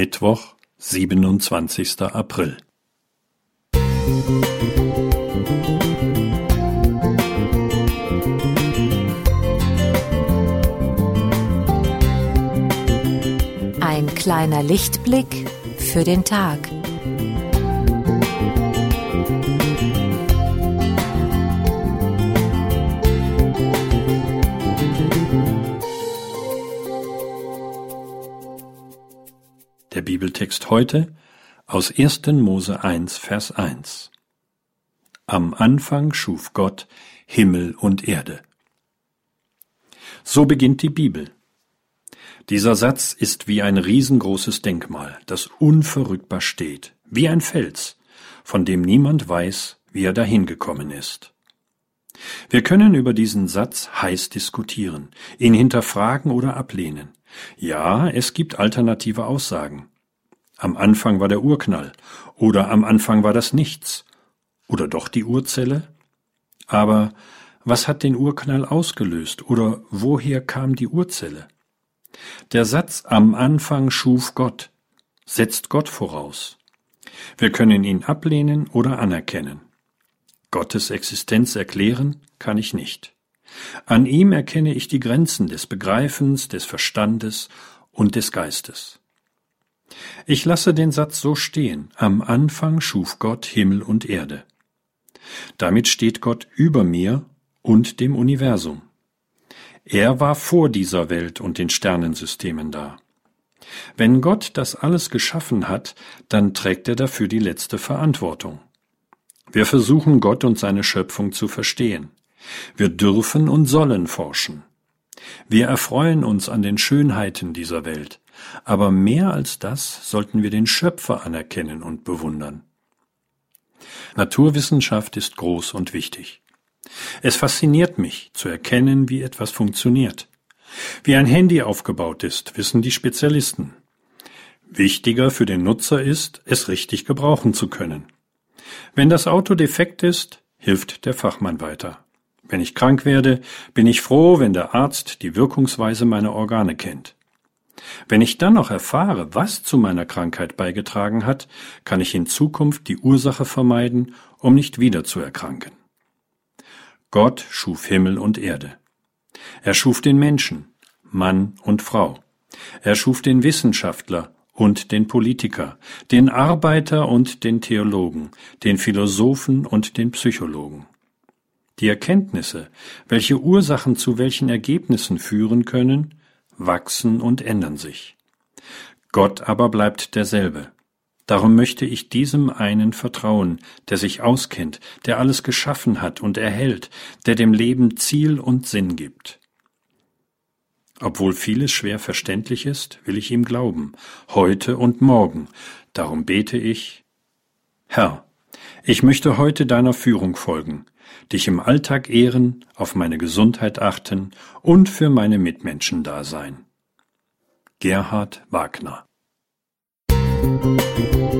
Mittwoch, 27. April. Ein kleiner Lichtblick für den Tag. Der Bibeltext heute aus 1. Mose 1, Vers 1. Am Anfang schuf Gott Himmel und Erde. So beginnt die Bibel. Dieser Satz ist wie ein riesengroßes Denkmal, das unverrückbar steht, wie ein Fels, von dem niemand weiß, wie er dahin gekommen ist. Wir können über diesen Satz heiß diskutieren, ihn hinterfragen oder ablehnen. Ja, es gibt alternative Aussagen. Am Anfang war der Urknall oder am Anfang war das Nichts oder doch die Urzelle? Aber was hat den Urknall ausgelöst oder woher kam die Urzelle? Der Satz am Anfang schuf Gott setzt Gott voraus. Wir können ihn ablehnen oder anerkennen. Gottes Existenz erklären kann ich nicht. An ihm erkenne ich die Grenzen des Begreifens, des Verstandes und des Geistes. Ich lasse den Satz so stehen. Am Anfang schuf Gott Himmel und Erde. Damit steht Gott über mir und dem Universum. Er war vor dieser Welt und den Sternensystemen da. Wenn Gott das alles geschaffen hat, dann trägt er dafür die letzte Verantwortung. Wir versuchen Gott und seine Schöpfung zu verstehen. Wir dürfen und sollen forschen. Wir erfreuen uns an den Schönheiten dieser Welt, aber mehr als das sollten wir den Schöpfer anerkennen und bewundern. Naturwissenschaft ist groß und wichtig. Es fasziniert mich, zu erkennen, wie etwas funktioniert. Wie ein Handy aufgebaut ist, wissen die Spezialisten. Wichtiger für den Nutzer ist, es richtig gebrauchen zu können. Wenn das Auto defekt ist, hilft der Fachmann weiter. Wenn ich krank werde, bin ich froh, wenn der Arzt die Wirkungsweise meiner Organe kennt. Wenn ich dann noch erfahre, was zu meiner Krankheit beigetragen hat, kann ich in Zukunft die Ursache vermeiden, um nicht wieder zu erkranken. Gott schuf Himmel und Erde. Er schuf den Menschen, Mann und Frau. Er schuf den Wissenschaftler und den Politiker, den Arbeiter und den Theologen, den Philosophen und den Psychologen. Die Erkenntnisse, welche Ursachen zu welchen Ergebnissen führen können, wachsen und ändern sich. Gott aber bleibt derselbe. Darum möchte ich diesem einen vertrauen, der sich auskennt, der alles geschaffen hat und erhält, der dem Leben Ziel und Sinn gibt. Obwohl vieles schwer verständlich ist, will ich ihm glauben, heute und morgen. Darum bete ich, Herr, ich möchte heute deiner Führung folgen, dich im Alltag ehren, auf meine Gesundheit achten und für meine Mitmenschen da sein. Gerhard Wagner Musik